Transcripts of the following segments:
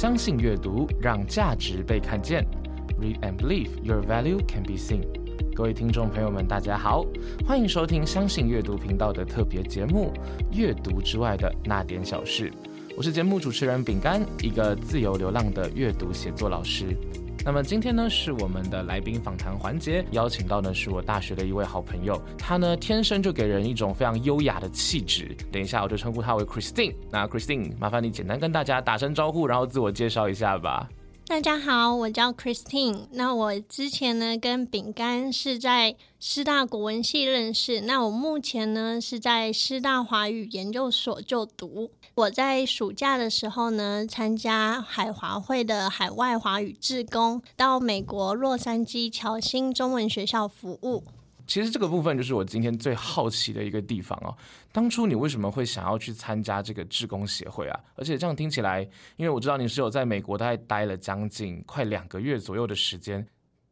相信阅读，让价值被看见。Read and believe your value can be seen。各位听众朋友们，大家好，欢迎收听相信阅读频道的特别节目《阅读之外的那点小事》。我是节目主持人饼干，一个自由流浪的阅读写作老师。那么今天呢，是我们的来宾访谈环节，邀请到呢是我大学的一位好朋友，他呢天生就给人一种非常优雅的气质。等一下我就称呼他为 Christine。那 Christine，麻烦你简单跟大家打声招呼，然后自我介绍一下吧。大家好，我叫 Christine。那我之前呢跟饼干是在师大国文系认识。那我目前呢是在师大华语研究所就读。我在暑假的时候呢参加海华会的海外华语志工，到美国洛杉矶侨新中文学校服务。其实这个部分就是我今天最好奇的一个地方哦。当初你为什么会想要去参加这个志工协会啊？而且这样听起来，因为我知道你是有在美国大概待了将近快两个月左右的时间，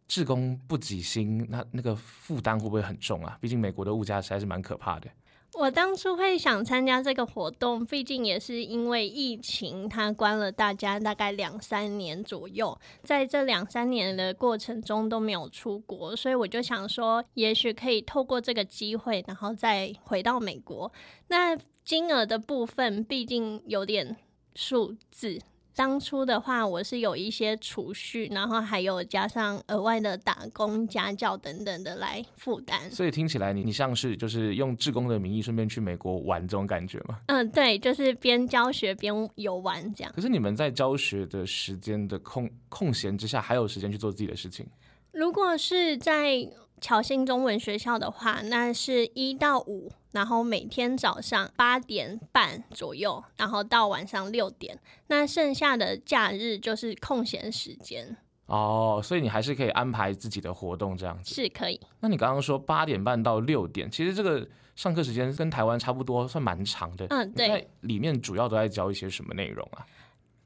志工不给薪，那那个负担会不会很重啊？毕竟美国的物价实在是蛮可怕的。我当初会想参加这个活动，毕竟也是因为疫情，它关了大家大概两三年左右，在这两三年的过程中都没有出国，所以我就想说，也许可以透过这个机会，然后再回到美国。那金额的部分，毕竟有点数字。当初的话，我是有一些储蓄，然后还有加上额外的打工、家教等等的来负担。所以听起来，你你像是就是用志工的名义顺便去美国玩这种感觉吗？嗯，对，就是边教学边游玩这样。可是你们在教学的时间的空空闲之下，还有时间去做自己的事情？如果是在侨新中文学校的话，那是一到五，然后每天早上八点半左右，然后到晚上六点。那剩下的假日就是空闲时间。哦，所以你还是可以安排自己的活动这样子。是可以。那你刚刚说八点半到六点，其实这个上课时间跟台湾差不多，算蛮长的。嗯，对。里面主要都在教一些什么内容啊？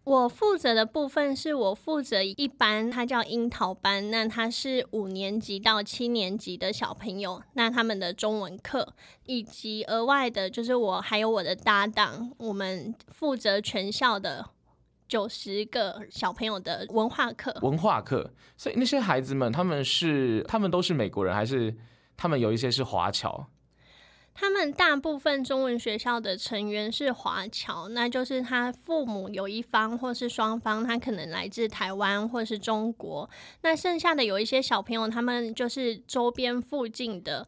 我负责的部分是我负责一班，它叫樱桃班，那它是五年级到七年级的小朋友，那他们的中文课，以及额外的就是我还有我的搭档，我们负责全校的九十个小朋友的文化课。文化课，所以那些孩子们他们是他们都是美国人，还是他们有一些是华侨？他们大部分中文学校的成员是华侨，那就是他父母有一方或是双方，他可能来自台湾或是中国。那剩下的有一些小朋友，他们就是周边附近的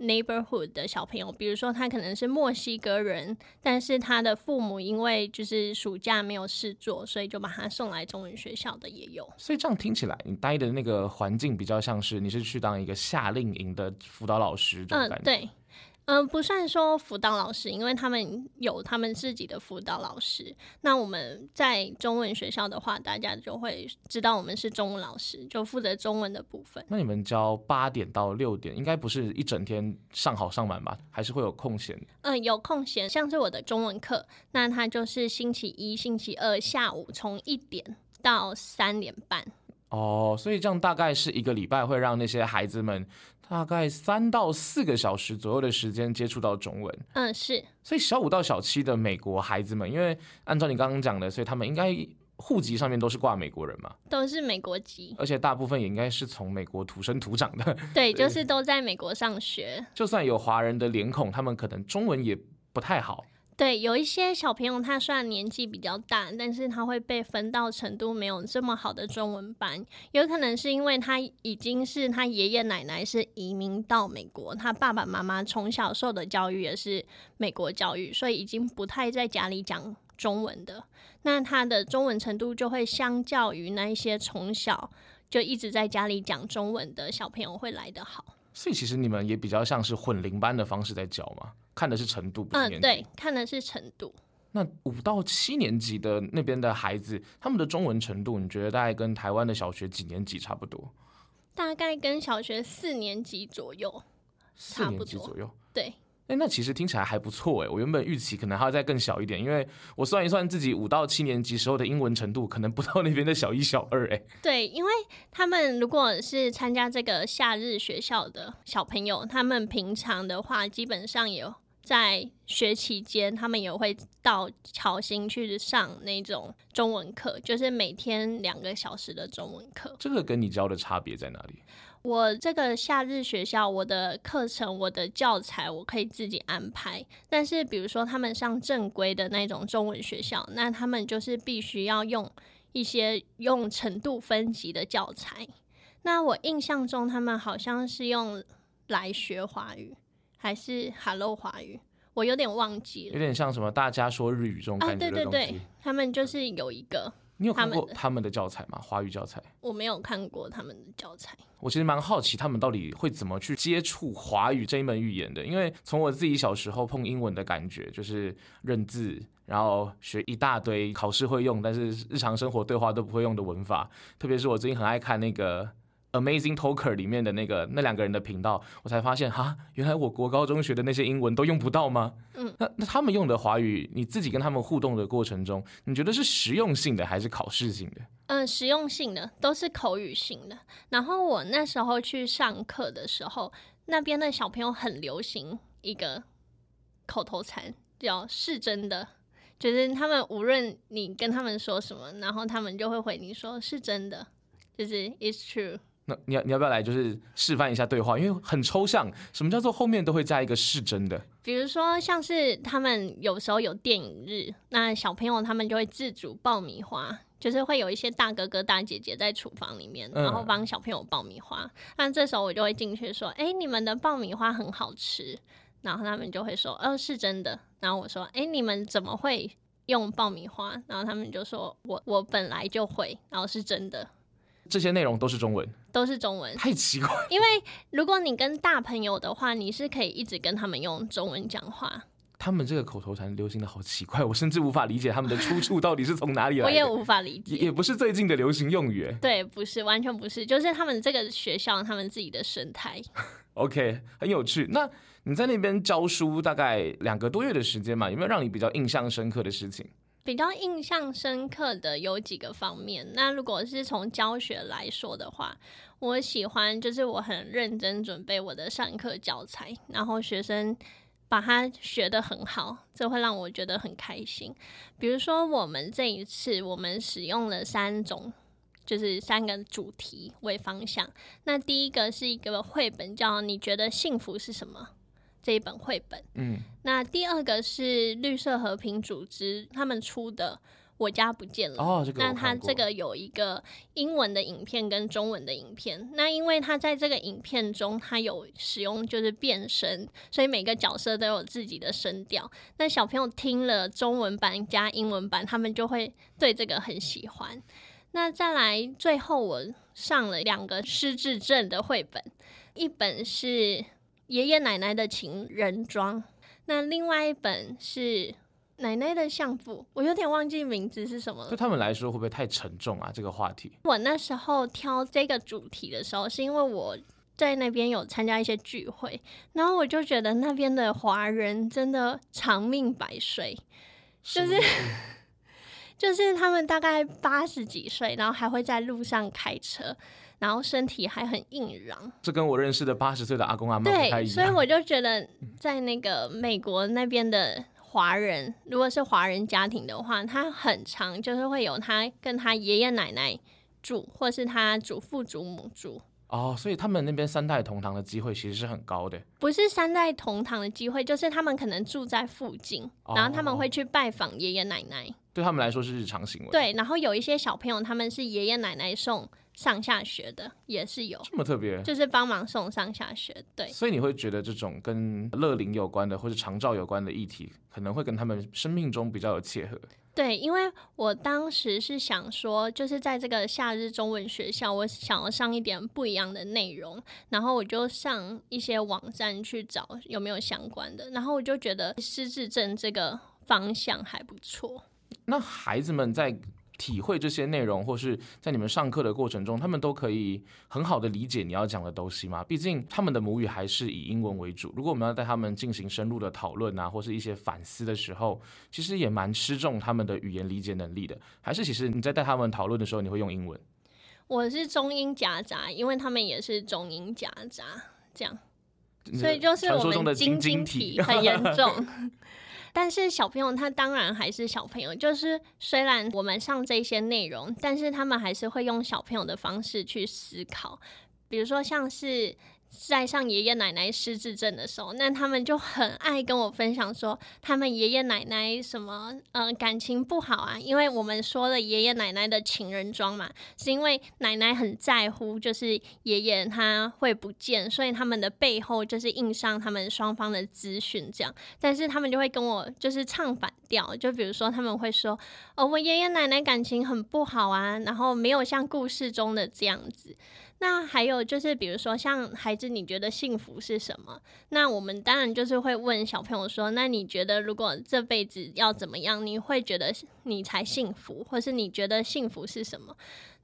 neighborhood 的小朋友，比如说他可能是墨西哥人，但是他的父母因为就是暑假没有事做，所以就把他送来中文学校的也有。所以这样听起来，你待的那个环境比较像是你是去当一个夏令营的辅导老师这种感觉。对。嗯，不算说辅导老师，因为他们有他们自己的辅导老师。那我们在中文学校的话，大家就会知道我们是中文老师，就负责中文的部分。那你们教八点到六点，应该不是一整天上好上满吧？还是会有空闲？嗯，有空闲，像是我的中文课，那它就是星期一、星期二下午从一点到三点半。哦，所以这样大概是一个礼拜会让那些孩子们大概三到四个小时左右的时间接触到中文。嗯，是。所以小五到小七的美国孩子们，因为按照你刚刚讲的，所以他们应该户籍上面都是挂美国人嘛？都是美国籍，而且大部分也应该是从美国土生土长的。对，就是都在美国上学。就算有华人的脸孔，他们可能中文也不太好。对，有一些小朋友他虽然年纪比较大，但是他会被分到程度没有这么好的中文班，有可能是因为他已经是他爷爷奶奶是移民到美国，他爸爸妈妈从小受的教育也是美国教育，所以已经不太在家里讲中文的，那他的中文程度就会相较于那一些从小就一直在家里讲中文的小朋友会来得好。所以其实你们也比较像是混龄班的方式在教吗？看的是程度，嗯，对，看的是程度。那五到七年级的那边的孩子，他们的中文程度，你觉得大概跟台湾的小学几年级差不多？大概跟小学四年级左右，四年级左右，对。哎，那其实听起来还不错哎。我原本预期可能还要再更小一点，因为我算一算自己五到七年级时候的英文程度，可能不到那边的小一、小二哎。对，因为他们如果是参加这个夏日学校的小朋友，他们平常的话基本上有在学期间，他们也会到巧心去上那种中文课，就是每天两个小时的中文课。这个跟你教的差别在哪里？我这个夏日学校，我的课程、我的教材，我可以自己安排。但是，比如说他们上正规的那种中文学校，那他们就是必须要用一些用程度分级的教材。那我印象中，他们好像是用来学华语，还是 Hello 华语，我有点忘记了。有点像什么大家说日语这种感觉的东西。他们就是有一个。你有看过他们的教材吗？华语教材？我没有看过他们的教材。我其实蛮好奇，他们到底会怎么去接触华语这一门语言的？因为从我自己小时候碰英文的感觉，就是认字，然后学一大堆考试会用，但是日常生活对话都不会用的文法。特别是我最近很爱看那个。Amazing Talker 里面的那个那两个人的频道，我才发现哈，原来我国高中学的那些英文都用不到吗？嗯，那那他们用的华语，你自己跟他们互动的过程中，你觉得是实用性的还是考试性的？嗯，实用性的，都是口语性的。然后我那时候去上课的时候，那边的小朋友很流行一个口头禅，叫“是真的”，就是他们无论你跟他们说什么，然后他们就会回你说是真的，就是 “It's true”。那你要你要不要来就是示范一下对话？因为很抽象，什么叫做后面都会加一个是真的？比如说像是他们有时候有电影日，那小朋友他们就会自煮爆米花，就是会有一些大哥哥大姐姐在厨房里面，然后帮小朋友爆米花。那这时候我就会进去说：“哎，你们的爆米花很好吃。”然后他们就会说：“哦，是真的。”然后我说：“哎，你们怎么会用爆米花？”然后他们就说：“我我本来就会。”然后是真的。这些内容都是中文，都是中文，太奇怪。因为如果你跟大朋友的话，你是可以一直跟他们用中文讲话。他们这个口头禅流行的好奇怪，我甚至无法理解他们的出处到底是从哪里来。我也无法理解，也不是最近的流行用语。对，不是，完全不是，就是他们这个学校他们自己的生态。OK，很有趣。那你在那边教书大概两个多月的时间嘛？有没有让你比较印象深刻的事情？比较印象深刻的有几个方面。那如果是从教学来说的话，我喜欢就是我很认真准备我的上课教材，然后学生把它学得很好，这会让我觉得很开心。比如说我们这一次我们使用了三种，就是三个主题为方向。那第一个是一个绘本，叫你觉得幸福是什么？这一本绘本，嗯，那第二个是绿色和平组织他们出的《我家不见了》哦，这个那它这个有一个英文的影片跟中文的影片，那因为它在这个影片中，它有使用就是变声，所以每个角色都有自己的声调。那小朋友听了中文版加英文版，他们就会对这个很喜欢。那再来，最后我上了两个失智症的绘本，一本是。爷爷奶奶的情人装，那另外一本是奶奶的相簿，我有点忘记名字是什么了。对他们来说会不会太沉重啊？这个话题。我那时候挑这个主题的时候，是因为我在那边有参加一些聚会，然后我就觉得那边的华人真的长命百岁，就是 就是他们大概八十几岁，然后还会在路上开车。然后身体还很硬朗，这跟我认识的八十岁的阿公阿妈不太一样。所以我就觉得，在那个美国那边的华人，如果是华人家庭的话，他很常就是会有他跟他爷爷奶奶住，或是他祖父祖母住。哦，所以他们那边三代同堂的机会其实是很高的。不是三代同堂的机会，就是他们可能住在附近，然后他们会去拜访爷爷奶奶。对他们来说是日常行为。对，然后有一些小朋友，他们是爷爷奶奶送。上下学的也是有这么特别，就是帮忙送上下学。对，所以你会觉得这种跟乐龄有关的或者长照有关的议题，可能会跟他们生命中比较有切合。对，因为我当时是想说，就是在这个夏日中文学校，我想要上一点不一样的内容，然后我就上一些网站去找有没有相关的，然后我就觉得失智症这个方向还不错。那孩子们在。体会这些内容，或是在你们上课的过程中，他们都可以很好的理解你要讲的东西吗？毕竟他们的母语还是以英文为主。如果我们要带他们进行深入的讨论啊，或是一些反思的时候，其实也蛮吃重他们的语言理解能力的。还是其实你在带他们讨论的时候，你会用英文？我是中英夹杂，因为他们也是中英夹杂，这样。所以就是我们晶晶体体很严重。但是小朋友他当然还是小朋友，就是虽然我们上这些内容，但是他们还是会用小朋友的方式去思考，比如说像是。在上爷爷奶奶失智症的时候，那他们就很爱跟我分享说，他们爷爷奶奶什么呃感情不好啊，因为我们说了爷爷奶奶的情人装嘛，是因为奶奶很在乎，就是爷爷他会不见，所以他们的背后就是印上他们双方的资讯这样，但是他们就会跟我就是唱反调，就比如说他们会说，哦，我爷爷奶奶感情很不好啊，然后没有像故事中的这样子。那还有就是，比如说像孩子，你觉得幸福是什么？那我们当然就是会问小朋友说：“那你觉得如果这辈子要怎么样，你会觉得你才幸福，或是你觉得幸福是什么？”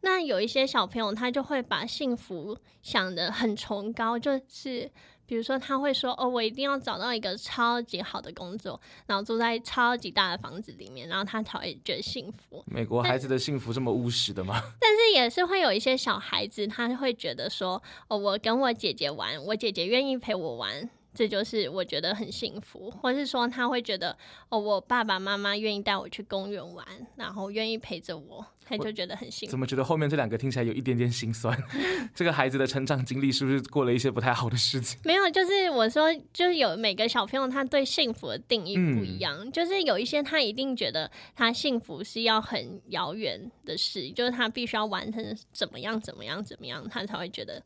那有一些小朋友他就会把幸福想得很崇高，就是。比如说，他会说：“哦，我一定要找到一个超级好的工作，然后住在超级大的房子里面，然后他才会觉得幸福。”美国孩子的幸福这么务实的吗？但是也是会有一些小孩子，他会觉得说：“哦，我跟我姐姐玩，我姐姐愿意陪我玩。”这就是我觉得很幸福，或是说他会觉得哦，我爸爸妈妈愿意带我去公园玩，然后愿意陪着我，他就觉得很幸福。怎么觉得后面这两个听起来有一点点心酸？这个孩子的成长经历是不是过了一些不太好的事情？没有，就是我说，就是有每个小朋友他对幸福的定义不一样，就是有一些他一定觉得他幸福是要很遥远的事，就是他必须要完成怎么样怎么样怎么样，他才会觉得。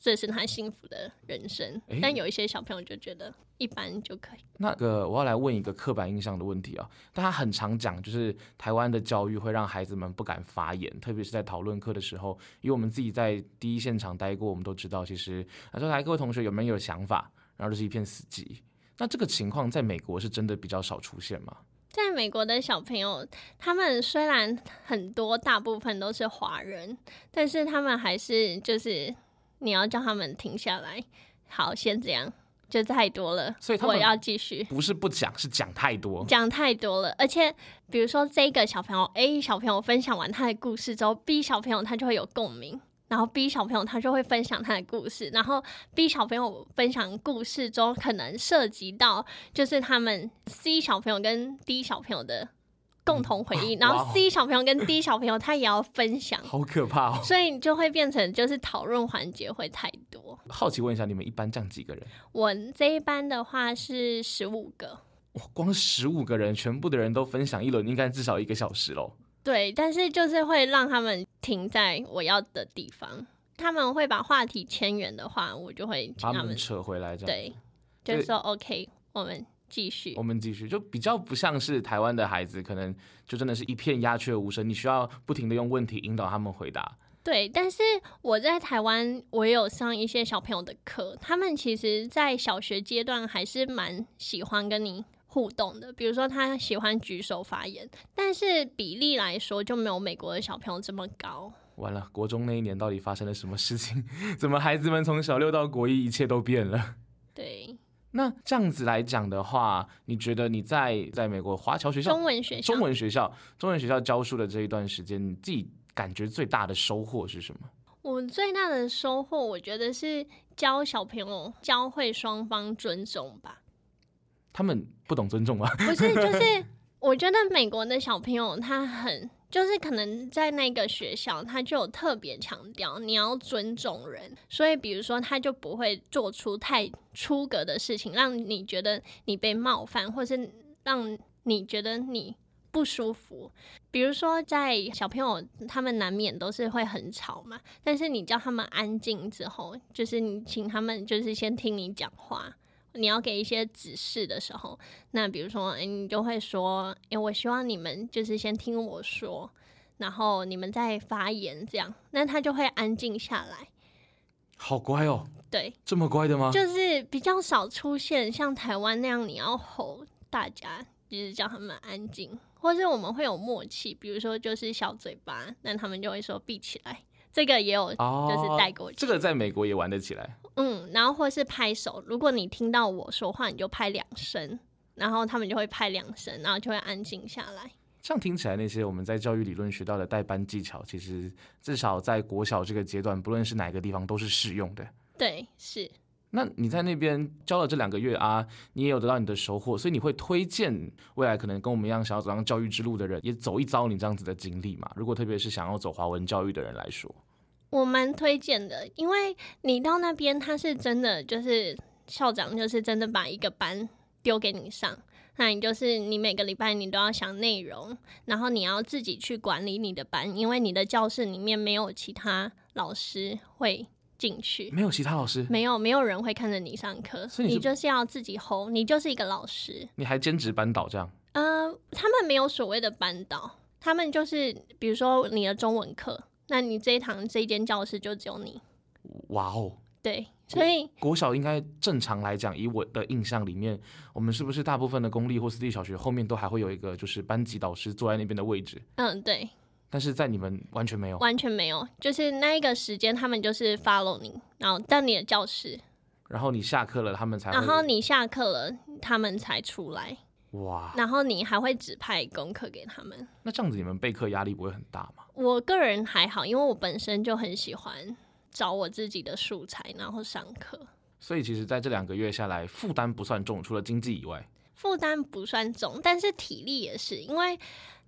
这是他幸福的人生，但有一些小朋友就觉得一般就可以。那个我要来问一个刻板印象的问题啊，大家很常讲，就是台湾的教育会让孩子们不敢发言，特别是在讨论课的时候。因为我们自己在第一现场待过，我们都知道，其实他说来各位同学有没有想法，然后就是一片死寂。那这个情况在美国是真的比较少出现吗？在美国的小朋友，他们虽然很多大部分都是华人，但是他们还是就是。你要叫他们停下来，好，先这样，就太多了，所以我要继续。不是不讲，是讲太多，讲太多了。而且，比如说这个小朋友 A 小朋友分享完他的故事之后，B 小朋友他就会有共鸣，然后 B 小朋友他就会分享他的故事，然后 B 小朋友分享故事中可能涉及到就是他们 C 小朋友跟 D 小朋友的。共同回忆，然后 C 小朋友跟 D 小朋友他也要分享，好可怕哦！所以你就会变成就是讨论环节会太多。好奇问一下，你们一般这样几个人？我这一班的话是十五个，哇，光十五个人，全部的人都分享一轮，应该至少一个小时喽。对，但是就是会让他们停在我要的地方，他们会把话题牵远的话，我就会把他们扯回来，这样对，就是说 OK，我们。继续，我们继续，就比较不像是台湾的孩子，可能就真的是一片鸦雀无声，你需要不停的用问题引导他们回答。对，但是我在台湾，我也有上一些小朋友的课，他们其实，在小学阶段还是蛮喜欢跟你互动的，比如说他喜欢举手发言，但是比例来说就没有美国的小朋友这么高。完了，国中那一年到底发生了什么事情？怎么孩子们从小六到国一，一切都变了？对。那这样子来讲的话，你觉得你在在美国华侨学校、中文学校、中文学校、中文学校教书的这一段时间，你自己感觉最大的收获是什么？我最大的收获，我觉得是教小朋友教会双方尊重吧。他们不懂尊重吗？不是，就是 我觉得美国的小朋友他很。就是可能在那个学校，他就有特别强调你要尊重人，所以比如说他就不会做出太出格的事情，让你觉得你被冒犯，或是让你觉得你不舒服。比如说在小朋友他们难免都是会很吵嘛，但是你叫他们安静之后，就是你请他们就是先听你讲话。你要给一些指示的时候，那比如说，哎，你就会说，哎，我希望你们就是先听我说，然后你们再发言，这样，那他就会安静下来。好乖哦。对。这么乖的吗？就是比较少出现像台湾那样，你要吼大家，就是叫他们安静，或是我们会有默契，比如说就是小嘴巴，那他们就会说闭起来。这个也有，就是带过去。这个在美国也玩得起来。嗯，然后或是拍手，如果你听到我说话，你就拍两声，然后他们就会拍两声，然后就会安静下来。这样听起来，那些我们在教育理论学到的代班技巧，其实至少在国小这个阶段，不论是哪个地方都是适用的。对，是。那你在那边教了这两个月啊，你也有得到你的收获，所以你会推荐未来可能跟我们一样想要走上教育之路的人，也走一遭你这样子的经历嘛？如果特别是想要走华文教育的人来说，我蛮推荐的，因为你到那边，他是真的就是校长，就是真的把一个班丢给你上。那你就是你每个礼拜你都要想内容，然后你要自己去管理你的班，因为你的教室里面没有其他老师会进去，没有其他老师，没有没有人会看着你上课，所以你你就是要自己 hold，你就是一个老师。你还兼职班导这样，呃，他们没有所谓的班导，他们就是比如说你的中文课，那你这一堂这一间教室就只有你，哇哦！对，所以国小应该正常来讲，以我的印象里面，我们是不是大部分的公立或私立小学后面都还会有一个就是班级导师坐在那边的位置？嗯，对，但是在你们完全没有，完全没有，就是那一个时间他们就是 follow 你，然后到你的教室，然后你下课了，他们才然后你下课了，他们才出来，哇，然后你还会指派功课给他们。那这样子你们备课压力不会很大吗？我个人还好，因为我本身就很喜欢找我自己的素材，然后上课。所以其实在这两个月下来，负担不算重，除了经济以外，负担不算重，但是体力也是，因为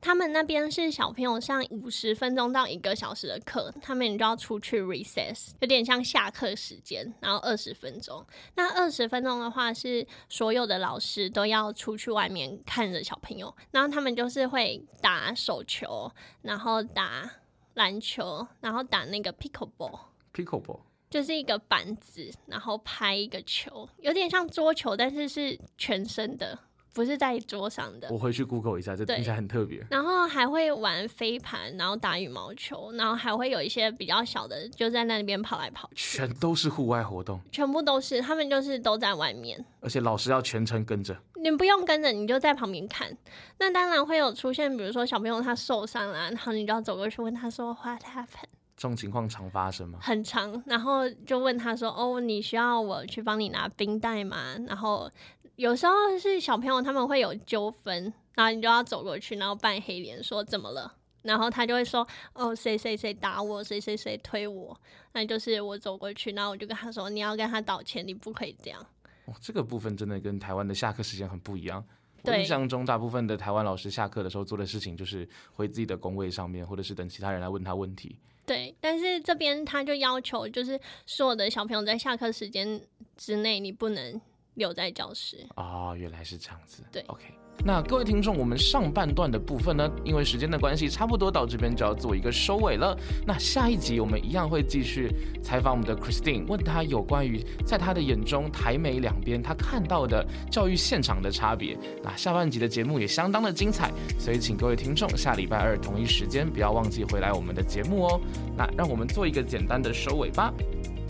他们那边是小朋友上五十分钟到一个小时的课，他们就要出去 recess，有点像下课时间，然后二十分钟。那二十分钟的话，是所有的老师都要出去外面看着小朋友，然后他们就是会打手球，然后打篮球，然后打那个 pickleball。pickleball 就是一个板子，然后拍一个球，有点像桌球，但是是全身的，不是在桌上的。我回去 Google 一下，这对听起来很特别。然后还会玩飞盘，然后打羽毛球，然后还会有一些比较小的，就在那边跑来跑去，全都是户外活动，全部都是他们就是都在外面，而且老师要全程跟着。你不用跟着，你就在旁边看。那当然会有出现，比如说小朋友他受伤了，然后你就要走过去问他说 What happened？这种情况常发生吗？很长，然后就问他说：“哦，你需要我去帮你拿冰袋吗？”然后有时候是小朋友他们会有纠纷，然后你就要走过去，然后扮黑脸说怎么了，然后他就会说：“哦，谁谁谁打我，谁谁谁推我。”那就是我走过去，然后我就跟他说：“你要跟他道歉，你不可以这样。哦，这个部分真的跟台湾的下课时间很不一样。我对印象中，大部分的台湾老师下课的时候做的事情就是回自己的工位上面，或者是等其他人来问他问题。”对，但是这边他就要求，就是所有的小朋友在下课时间之内，你不能留在教室。哦，原来是这样子。对，OK。那各位听众，我们上半段的部分呢，因为时间的关系，差不多到这边就要做一个收尾了。那下一集我们一样会继续采访我们的 Christine，问她有关于在她的眼中台美两边她看到的教育现场的差别。那下半集的节目也相当的精彩，所以请各位听众下礼拜二同一时间不要忘记回来我们的节目哦。那让我们做一个简单的收尾吧。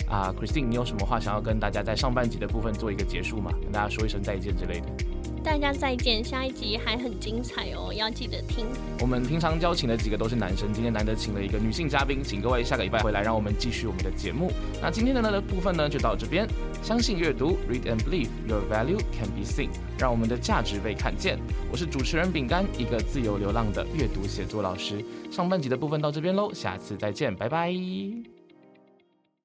啊，Christine，你有什么话想要跟大家在上半集的部分做一个结束吗？跟大家说一声再见之类的。大家再见，下一集还很精彩哦，要记得听。我们平常邀请的几个都是男生，今天难得请了一个女性嘉宾，请各位下个礼拜回来，让我们继续我们的节目。那今天的呢部分呢就到这边，相信阅读，read and believe your value can be seen，让我们的价值被看见。我是主持人饼干，一个自由流浪的阅读写作老师。上半集的部分到这边喽，下次再见，拜拜。